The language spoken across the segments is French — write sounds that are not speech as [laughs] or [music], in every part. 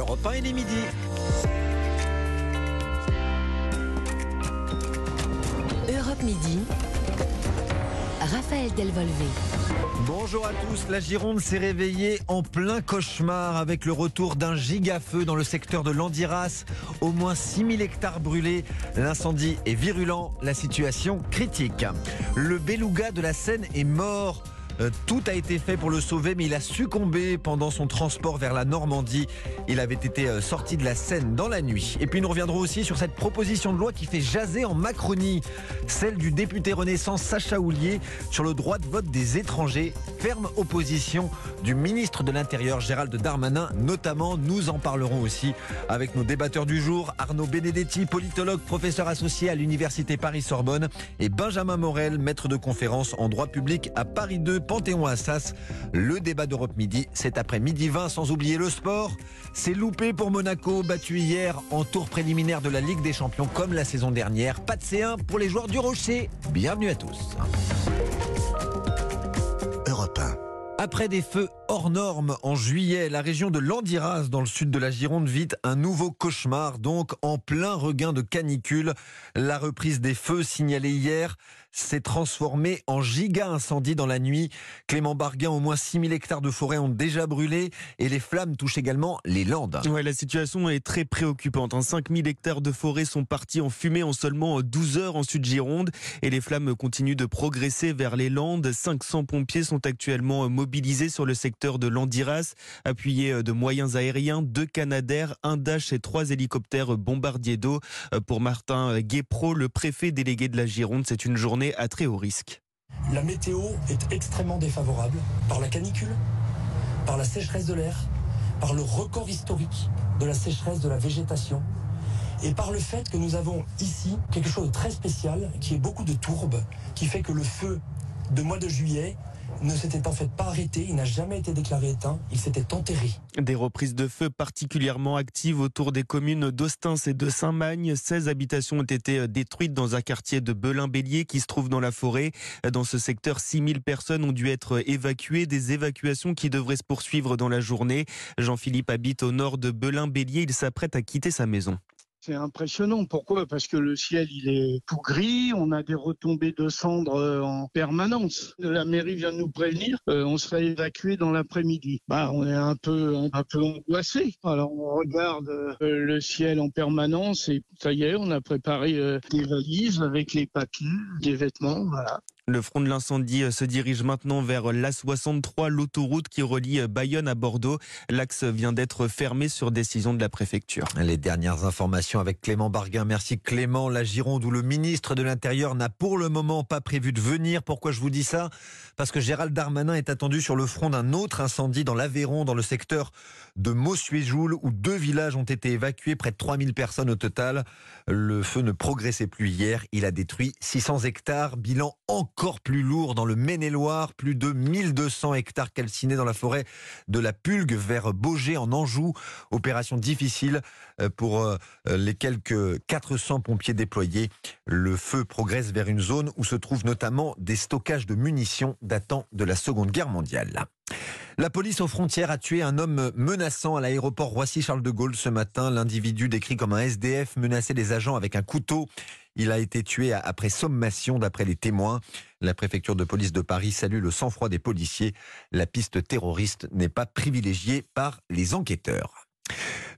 Europe 1, il est midi. Europe Midi. Raphaël Delvolvé. Bonjour à tous, la Gironde s'est réveillée en plein cauchemar avec le retour d'un giga-feu dans le secteur de Landiras. Au moins 6000 hectares brûlés. L'incendie est virulent, la situation critique. Le beluga de la Seine est mort. Euh, tout a été fait pour le sauver, mais il a succombé pendant son transport vers la Normandie. Il avait été euh, sorti de la Seine dans la nuit. Et puis nous reviendrons aussi sur cette proposition de loi qui fait jaser en Macronie, celle du député Renaissance Sacha Houlier sur le droit de vote des étrangers. Ferme opposition du ministre de l'Intérieur Gérald Darmanin, notamment. Nous en parlerons aussi avec nos débatteurs du jour, Arnaud Benedetti, politologue, professeur associé à l'Université Paris-Sorbonne, et Benjamin Morel, maître de conférence en droit public à Paris 2 Panthéon-Assas. Le débat d'Europe Midi, c'est après midi 20, sans oublier le sport. C'est loupé pour Monaco, battu hier en tour préliminaire de la Ligue des Champions comme la saison dernière. Pas de C1 pour les joueurs du Rocher. Bienvenue à tous. Europe 1. Après des feux hors normes en juillet, la région de Landiras, dans le sud de la Gironde, vit un nouveau cauchemar, donc en plein regain de canicule. La reprise des feux signalée hier s'est transformée en giga incendie dans la nuit. Clément Barguin, au moins 6000 hectares de forêt ont déjà brûlé et les flammes touchent également les Landes. Ouais, la situation est très préoccupante. 5000 hein. hectares de forêt sont partis en fumée en seulement 12 heures en Sud-Gironde et les flammes continuent de progresser vers les Landes. 500 pompiers sont actuellement mobilisés sur le secteur de Landiras, appuyés de moyens aériens, deux Canadair, un Dash et trois hélicoptères bombardiers d'eau. Pour Martin Guépro, le préfet délégué de la Gironde, c'est une journée à très haut risque. La météo est extrêmement défavorable par la canicule, par la sécheresse de l'air, par le record historique de la sécheresse de la végétation et par le fait que nous avons ici quelque chose de très spécial qui est beaucoup de tourbe qui fait que le feu de mois de juillet ne s'était en fait pas arrêté, il n'a jamais été déclaré éteint, il s'était enterré. Des reprises de feu particulièrement actives autour des communes d'Austins et de Saint-Magne. 16 habitations ont été détruites dans un quartier de Belin-Bélier qui se trouve dans la forêt. Dans ce secteur, 6000 personnes ont dû être évacuées, des évacuations qui devraient se poursuivre dans la journée. Jean-Philippe habite au nord de Belin-Bélier, il s'apprête à quitter sa maison. C'est impressionnant. Pourquoi? Parce que le ciel, il est tout gris. On a des retombées de cendres euh, en permanence. La mairie vient de nous prévenir. Euh, on serait évacué dans l'après-midi. Bah, on est un peu, un peu angoissé. Alors, on regarde euh, le ciel en permanence et ça y est, on a préparé des valises avec les papiers, des vêtements. Voilà. Le front de l'incendie se dirige maintenant vers l'A63, l'autoroute qui relie Bayonne à Bordeaux. L'axe vient d'être fermé sur décision de la préfecture. Les dernières informations avec Clément Barguin. Merci Clément. La Gironde où le ministre de l'Intérieur n'a pour le moment pas prévu de venir. Pourquoi je vous dis ça? Parce que Gérald Darmanin est attendu sur le front d'un autre incendie dans l'Aveyron, dans le secteur de Mossuéjoul, où deux villages ont été évacués, près de 3000 personnes au total. Le feu ne progressait plus hier. Il a détruit 600 hectares. Bilan encore plus lourd dans le Maine-et-Loire. Plus de 1200 hectares calcinés dans la forêt de la Pulgue vers Beaugé en Anjou. Opération difficile pour les quelques 400 pompiers déployés. Le feu progresse vers une zone où se trouvent notamment des stockages de munitions datant de la Seconde Guerre mondiale. La police aux frontières a tué un homme menaçant à l'aéroport Roissy-Charles de Gaulle ce matin. L'individu décrit comme un SDF menaçait des agents avec un couteau. Il a été tué après sommation d'après les témoins. La préfecture de police de Paris salue le sang-froid des policiers. La piste terroriste n'est pas privilégiée par les enquêteurs.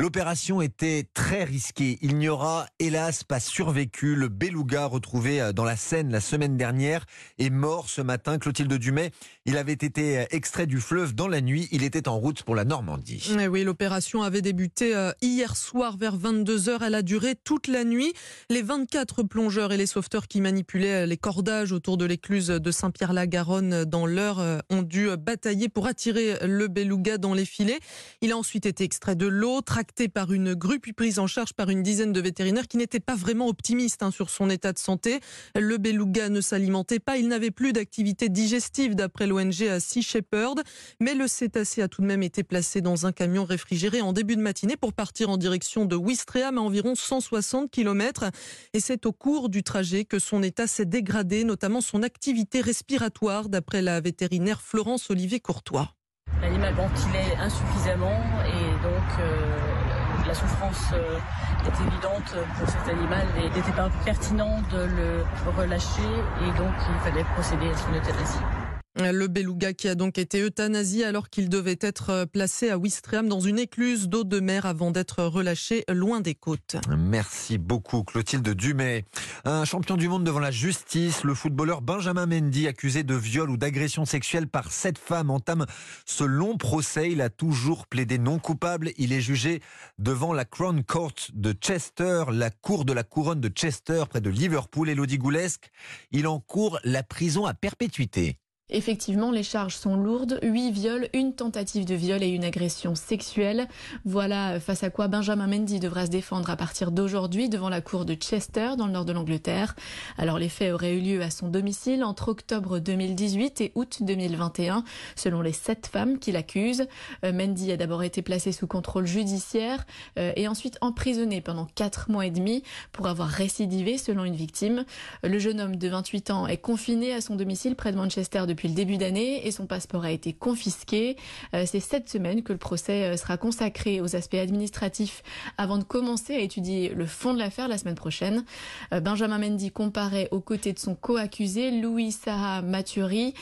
L'opération était très risquée. Il n'y aura hélas pas survécu. Le beluga retrouvé euh, dans la Seine la semaine dernière est mort ce matin. Clotilde Dumay, il avait été euh, extrait du fleuve dans la nuit. Il était en route pour la Normandie. Eh oui, l'opération avait débuté euh, hier soir vers 22h. Elle a duré toute la nuit. Les 24 plongeurs et les sauveteurs qui manipulaient les cordages autour de l'écluse de Saint-Pierre-la-Garonne dans l'heure ont dû batailler pour attirer le beluga dans les filets. Il a ensuite été extrait de l'eau, tracté par une grue puis prise en charge par une dizaine de vétérinaires qui n'étaient pas vraiment optimistes hein, sur son état de santé. Le beluga ne s'alimentait pas, il n'avait plus d'activité digestive d'après l'ONG Sea Shepherd, mais le cétacé a tout de même été placé dans un camion réfrigéré en début de matinée pour partir en direction de Ouistreham à environ 160 km. Et c'est au cours du trajet que son état s'est dégradé, notamment son activité respiratoire, d'après la vétérinaire Florence Olivier Courtois. L'animal ventilait insuffisamment et donc la souffrance est évidente pour cet animal et il n'était pas pertinent de le relâcher et donc il fallait procéder à son euthanasie. Le beluga qui a donc été euthanasié alors qu'il devait être placé à Ouistreham dans une écluse d'eau de mer avant d'être relâché loin des côtes. Merci beaucoup Clotilde Dumay. Un champion du monde devant la justice, le footballeur Benjamin Mendy accusé de viol ou d'agression sexuelle par sept femmes entame ce long procès. Il a toujours plaidé non coupable. Il est jugé devant la Crown Court de Chester, la cour de la couronne de Chester près de Liverpool. Elodie Goulesque, il encourt la prison à perpétuité. Effectivement, les charges sont lourdes. Huit viols, une tentative de viol et une agression sexuelle. Voilà face à quoi Benjamin Mendy devra se défendre à partir d'aujourd'hui devant la cour de Chester, dans le nord de l'Angleterre. Alors, les faits auraient eu lieu à son domicile entre octobre 2018 et août 2021, selon les sept femmes qui l'accusent. Euh, Mendy a d'abord été placé sous contrôle judiciaire euh, et ensuite emprisonné pendant quatre mois et demi pour avoir récidivé, selon une victime. Le jeune homme de 28 ans est confiné à son domicile près de Manchester depuis depuis le début d'année et son passeport a été confisqué. Euh, c'est cette semaine que le procès euh, sera consacré aux aspects administratifs avant de commencer à étudier le fond de l'affaire la semaine prochaine. Euh, Benjamin Mendy comparaît aux côtés de son co-accusé Louis Sarah Maturi,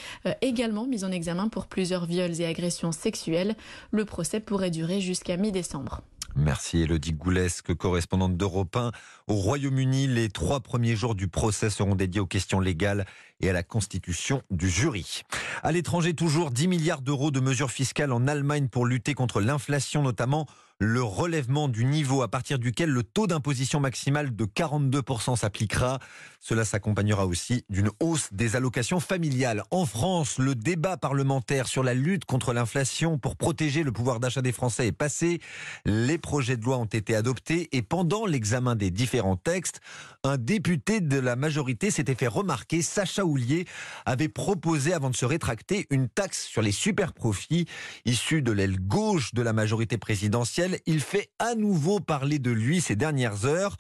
également mis en examen pour plusieurs viols et agressions sexuelles. Le procès pourrait durer jusqu'à mi-décembre. Merci Elodie Goulesque, correspondante d'Europe 1. Au Royaume-Uni, les trois premiers jours du procès seront dédiés aux questions légales et à la constitution du jury. À l'étranger, toujours 10 milliards d'euros de mesures fiscales en Allemagne pour lutter contre l'inflation, notamment le relèvement du niveau à partir duquel le taux d'imposition maximale de 42% s'appliquera. Cela s'accompagnera aussi d'une hausse des allocations familiales. En France, le débat parlementaire sur la lutte contre l'inflation pour protéger le pouvoir d'achat des Français est passé. Les projets de loi ont été adoptés et pendant l'examen des différents textes, un député de la majorité s'était fait remarquer. Sacha Houlier avait proposé, avant de se rétracter, une taxe sur les super profits issus de l'aile gauche de la majorité présidentielle il fait à nouveau parler de lui ces dernières heures.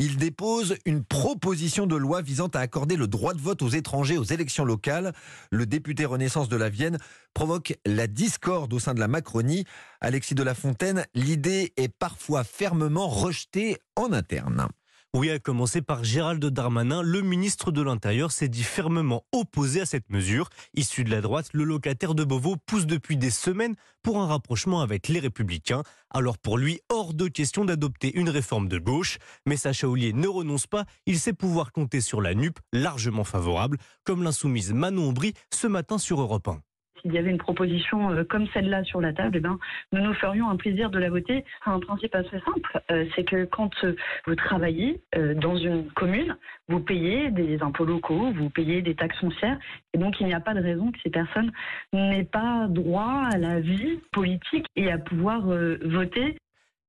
Il dépose une proposition de loi visant à accorder le droit de vote aux étrangers aux élections locales. Le député Renaissance de la Vienne provoque la discorde au sein de la Macronie. Alexis de la Fontaine, l'idée est parfois fermement rejetée en interne. Oui, à commencer par Gérald Darmanin, le ministre de l'Intérieur s'est dit fermement opposé à cette mesure. Issu de la droite, le locataire de Beauvau pousse depuis des semaines pour un rapprochement avec les Républicains. Alors pour lui, hors de question d'adopter une réforme de gauche. Mais Sacha Ollier ne renonce pas, il sait pouvoir compter sur la NUP, largement favorable, comme l'insoumise Manon Aubry ce matin sur Europe 1 s'il y avait une proposition euh, comme celle-là sur la table, eh ben, nous nous ferions un plaisir de la voter. C'est un principe assez simple, euh, c'est que quand euh, vous travaillez dans une commune, vous payez des impôts locaux, vous payez des taxes foncières, et donc il n'y a pas de raison que ces personnes n'aient pas droit à la vie politique et à pouvoir voter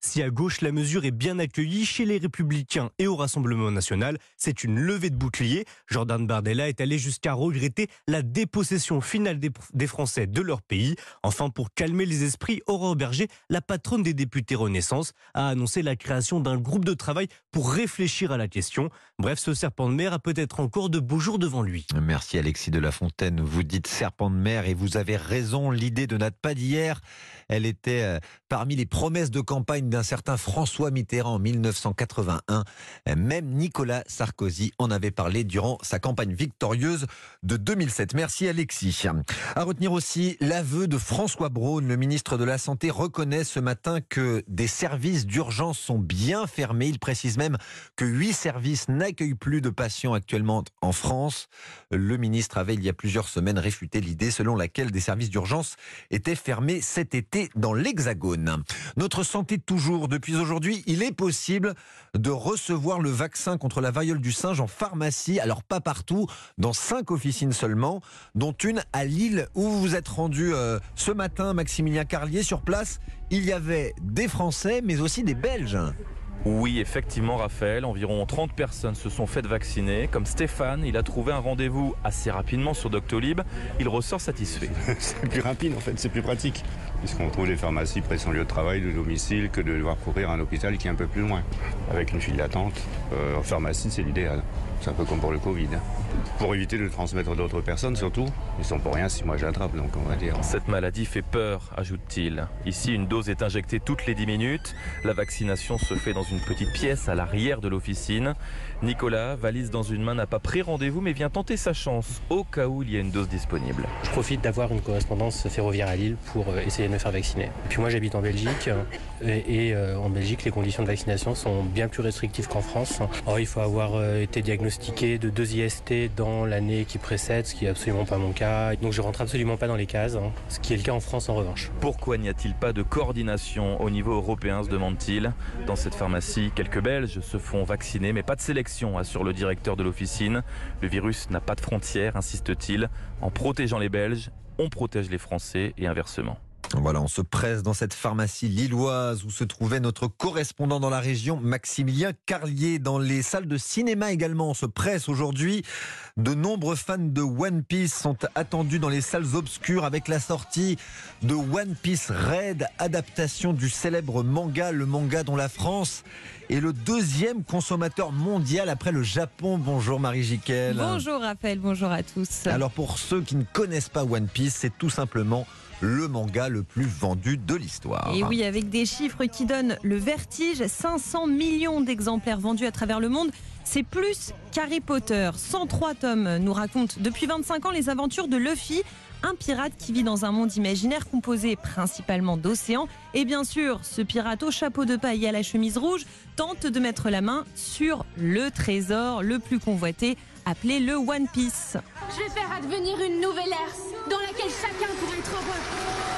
si à gauche la mesure est bien accueillie chez les Républicains et au Rassemblement national, c'est une levée de bouclier. Jordan Bardella est allé jusqu'à regretter la dépossession finale des, Français de leur pays. Enfin, pour calmer les esprits, Aurore Berger, la patronne des députés Renaissance, a annoncé la création d'un groupe de travail pour réfléchir à la question. Bref, ce serpent de mer a peut-être encore de beaux jours devant lui. Merci Alexis de la Fontaine. Vous dites serpent de mer et vous avez raison. L'idée de date pas d'hier. Elle était euh, parmi les promesses de campagne d'un certain François Mitterrand en 1981. Même Nicolas Sarkozy en avait parlé durant sa campagne victorieuse de 2007. Merci Alexis. À retenir aussi l'aveu de François Braun, le ministre de la Santé, reconnaît ce matin que des services d'urgence sont bien fermés. Il précise même que huit services n'accueillent plus de patients actuellement en France. Le ministre avait il y a plusieurs semaines réfuté l'idée selon laquelle des services d'urgence étaient fermés cet été dans l'Hexagone. Notre santé Depuis aujourd'hui, il est possible de recevoir le vaccin contre la variole du singe en pharmacie. Alors pas partout, dans cinq officines seulement, dont une à Lille où vous vous êtes rendu euh, ce matin, Maximilien Carlier. Sur place, il y avait des Français, mais aussi des Belges. Oui, effectivement, Raphaël, environ 30 personnes se sont faites vacciner. Comme Stéphane, il a trouvé un rendez-vous assez rapidement sur Doctolib. Il ressort satisfait. [laughs] c'est plus rapide en fait, c'est plus pratique. Puisqu'on trouve les pharmacies près de son lieu de travail, de domicile, que de devoir courir à un hôpital qui est un peu plus loin. Avec une file d'attente, euh, en pharmacie, c'est l'idéal. C'est un peu comme pour le Covid. hein. Pour éviter de transmettre d'autres personnes surtout. Ils sont pour rien si moi j'attrape, donc on va dire. Cette maladie fait peur, ajoute-t-il. Ici, une dose est injectée toutes les 10 minutes. La vaccination se fait dans une petite pièce à l'arrière de l'officine. Nicolas, valise dans une main, n'a pas pris rendez-vous mais vient tenter sa chance au cas où il y a une dose disponible. Je profite d'avoir une correspondance ferroviaire à Lille pour euh, essayer de me faire vacciner. Et puis moi j'habite en Belgique euh, et, et, euh, en Belgique les conditions de vaccination sont bien plus restrictives qu'en France. Or il faut avoir euh, été diagnostiqué de deux IST dans l'année qui précède, ce qui est absolument pas mon cas. Donc je rentre absolument pas dans les cases, hein, ce qui est le cas en France en revanche. Pourquoi n'y a-t-il pas de coordination au niveau européen, se demande-t-il Dans cette pharmacie, quelques Belges se font vacciner, mais pas de sélection, assure le directeur de l'officine. Le virus n'a pas de frontières, insiste-t-il. En protégeant les Belges, on protège les Français et inversement. Voilà, on se presse dans cette pharmacie lilloise où se trouvait notre correspondant dans la région, Maximilien Carlier. Dans les salles de cinéma également, on se presse aujourd'hui. De nombreux fans de One Piece sont attendus dans les salles obscures avec la sortie de One Piece Red, adaptation du célèbre manga, le manga dont la France est le deuxième consommateur mondial après le Japon. Bonjour Marie Jiquel. Bonjour Raphaël, bonjour à tous. Alors pour ceux qui ne connaissent pas One Piece, c'est tout simplement le manga le plus vendu de l'histoire. Et oui, avec des chiffres qui donnent le vertige, 500 millions d'exemplaires vendus à travers le monde. C'est plus qu'Harry Potter. 103 tomes nous racontent depuis 25 ans les aventures de Luffy, un pirate qui vit dans un monde imaginaire composé principalement d'océans. Et bien sûr, ce pirate au chapeau de paille et à la chemise rouge tente de mettre la main sur le trésor le plus convoité, appelé le One Piece. Je vais faire advenir une nouvelle ère dans laquelle chacun pourra être heureux.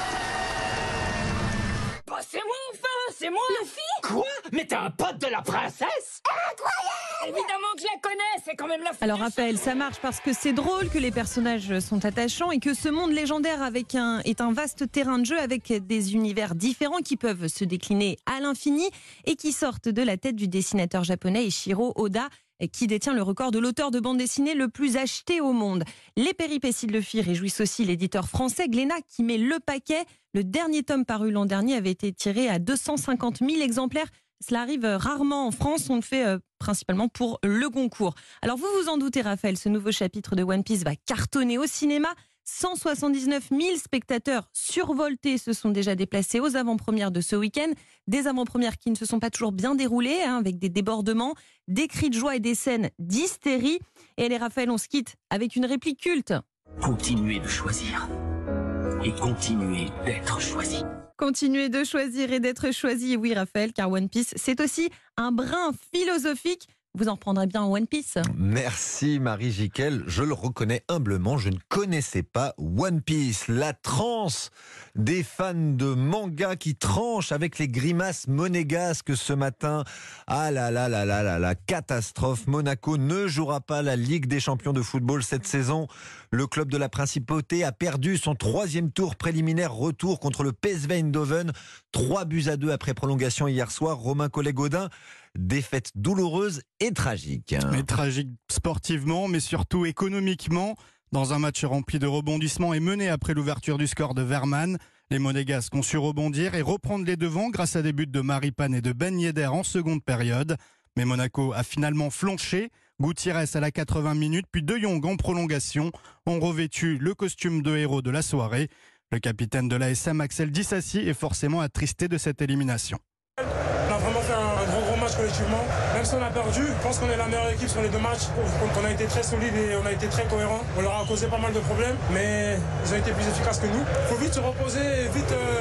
Bah, c'est moi enfin, c'est moi. Luffy Quoi? Mais t'es un pote de la princesse? Incroyable! Évidemment que je la connais, c'est quand même la fille Alors Raphaël, ça marche parce que c'est drôle, que les personnages sont attachants et que ce monde légendaire avec un, est un vaste terrain de jeu avec des univers différents qui peuvent se décliner à l'infini et qui sortent de la tête du dessinateur japonais Ishiro Oda qui détient le record de l'auteur de bande dessinée le plus acheté au monde. Les péripéties de Luffy réjouissent aussi l'éditeur français Glénat qui met le paquet. Le dernier tome paru l'an dernier avait été tiré à 250 000 exemplaires. Cela arrive rarement en France, on le fait euh, principalement pour le concours. Alors vous vous en doutez Raphaël, ce nouveau chapitre de One Piece va cartonner au cinéma. 179 000 spectateurs survoltés se sont déjà déplacés aux avant-premières de ce week-end. Des avant-premières qui ne se sont pas toujours bien déroulées, hein, avec des débordements, des cris de joie et des scènes d'hystérie. Et allez Raphaël, on se quitte avec une réplique culte. Continuez de choisir. Et continuez d'être choisi. Continuez de choisir et d'être choisi. Oui Raphaël, car One Piece, c'est aussi un brin philosophique. Vous en reprendrez bien en One Piece. Merci Marie Jiquel. Je le reconnais humblement, je ne connaissais pas One Piece. La transe des fans de manga qui tranchent avec les grimaces monégasques ce matin. Ah là là là là là la catastrophe. Monaco ne jouera pas la Ligue des champions de football cette saison. Le club de la Principauté a perdu son troisième tour préliminaire retour contre le PSV Eindhoven. Trois buts à deux après prolongation hier soir. Romain Collet-Gaudin défaite douloureuse et tragique. Mais tragique sportivement, mais surtout économiquement. Dans un match rempli de rebondissements et mené après l'ouverture du score de Verman, les Monégasques ont su rebondir et reprendre les devants grâce à des buts de Maripane et de Ben Yedder en seconde période. Mais Monaco a finalement flanché. Gutiérrez à la 80 minutes, puis De Jong en prolongation ont revêtu le costume de héros de la soirée. Le capitaine de l'ASM, Axel Dissassi, est forcément attristé de cette élimination. On a vraiment fait un gros gros match collectivement. Même si on a perdu, je pense qu'on est la meilleure équipe sur les deux matchs. On a été très solide et on a été très cohérent. On leur a causé pas mal de problèmes, mais ils ont été plus efficaces que nous. Il faut vite se reposer, vite euh,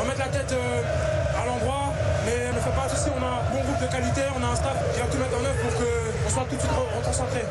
remettre la tête euh, à l'endroit. Mais ne fait pas de soucis, on a un bon groupe de qualité, on a un staff qui va tout mettre en œuvre pour qu'on soit tout de suite reconcentré.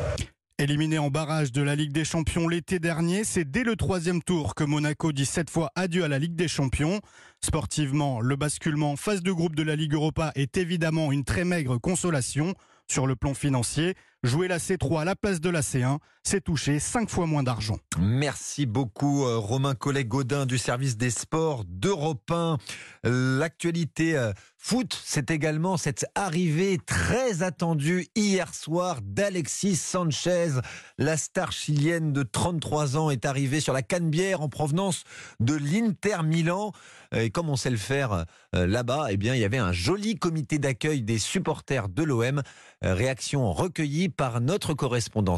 Éliminé en barrage de la Ligue des Champions l'été dernier, c'est dès le troisième tour que Monaco dit cette fois adieu à la Ligue des Champions. Sportivement, le basculement en phase de groupe de la Ligue Europa est évidemment une très maigre consolation. Sur le plan financier, jouer la C3 à la place de la C1, c'est toucher 5 fois moins d'argent. Merci beaucoup euh, Romain Collet-Gaudin du service des sports d'Europe 1. L'actualité euh, foot, c'est également cette arrivée très attendue hier soir d'Alexis Sanchez. La star chilienne de 33 ans est arrivée sur la Canebière en provenance de l'Inter Milan. Et comme on sait le faire euh, là-bas, eh bien, il y avait un joli comité d'accueil des supporters de l'OM. Réaction recueillie par notre correspondant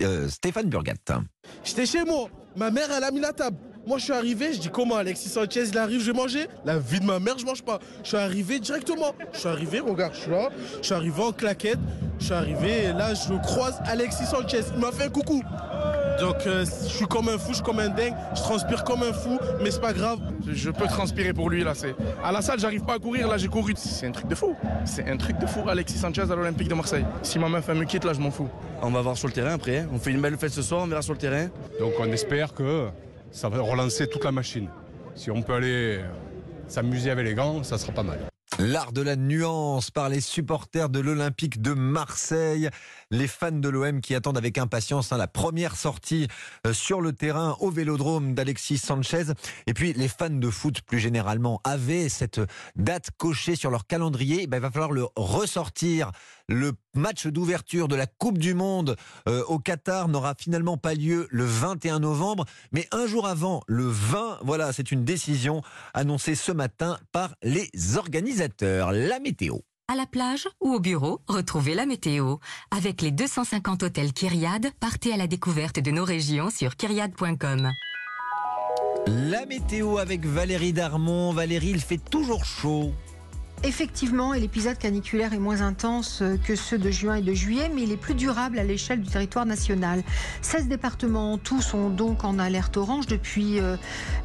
euh, Stéphane Burgat. J'étais chez moi. Ma mère, elle a mis la table. Moi, je suis arrivé, je dis comment Alexis Sanchez, il arrive, je vais manger. La vie de ma mère, je mange pas. Je suis arrivé directement. Je suis arrivé, regarde, je suis là. Je suis arrivé en claquette. Je suis arrivé et là, je croise Alexis Sanchez. Il m'a fait un coucou. Donc, euh, je suis comme un fou, je suis comme un dingue. Je transpire comme un fou, mais c'est pas grave. Je peux transpirer pour lui là. C'est à la salle, j'arrive pas à courir. Là, j'ai couru. C'est un truc de fou. C'est un truc de fou. Alexis Sanchez à l'Olympique de Marseille. Si ma meuf elle me quitte, là, je m'en fous. On va voir sur le terrain après. hein. On fait une belle fête ce soir, on verra sur le terrain. Donc on espère que ça va relancer toute la machine. Si on peut aller euh, s'amuser avec les gants, ça sera pas mal. L'art de la nuance par les supporters de l'Olympique de Marseille, les fans de l'OM qui attendent avec impatience hein, la première sortie euh, sur le terrain au vélodrome d'Alexis Sanchez. Et puis les fans de foot plus généralement avaient cette date cochée sur leur calendrier. Eh ben, il va falloir le ressortir. Le match d'ouverture de la Coupe du Monde euh, au Qatar n'aura finalement pas lieu le 21 novembre, mais un jour avant, le 20, voilà, c'est une décision annoncée ce matin par les organisateurs. La météo. À la plage ou au bureau, retrouvez la météo. Avec les 250 hôtels Kyriade, partez à la découverte de nos régions sur kyriade.com. La météo avec Valérie Darmon. Valérie, il fait toujours chaud. Effectivement, l'épisode caniculaire est moins intense euh, que ceux de juin et de juillet, mais il est plus durable à l'échelle du territoire national. 16 départements en tout sont donc en alerte orange depuis euh,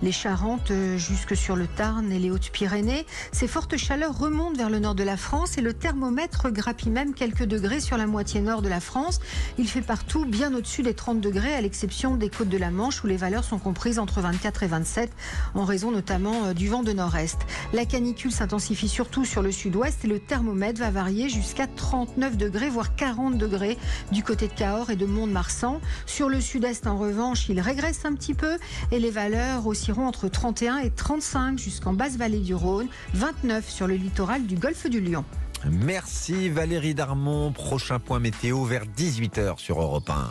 les Charentes euh, jusque sur le Tarn et les Hautes-Pyrénées. Ces fortes chaleurs remontent vers le nord de la France et le thermomètre grappille même quelques degrés sur la moitié nord de la France. Il fait partout bien au-dessus des 30 degrés, à l'exception des côtes de la Manche où les valeurs sont comprises entre 24 et 27 en raison notamment du vent de nord-est. La canicule s'intensifie surtout sur le sud-ouest le thermomètre va varier jusqu'à 39 degrés, voire 40 degrés du côté de Cahors et de Mont-de-Marsan. Sur le sud-est, en revanche, il régresse un petit peu et les valeurs oscilleront entre 31 et 35 jusqu'en basse vallée du Rhône, 29 sur le littoral du golfe du Lion. Merci Valérie Darmon. Prochain point météo vers 18h sur Europe 1.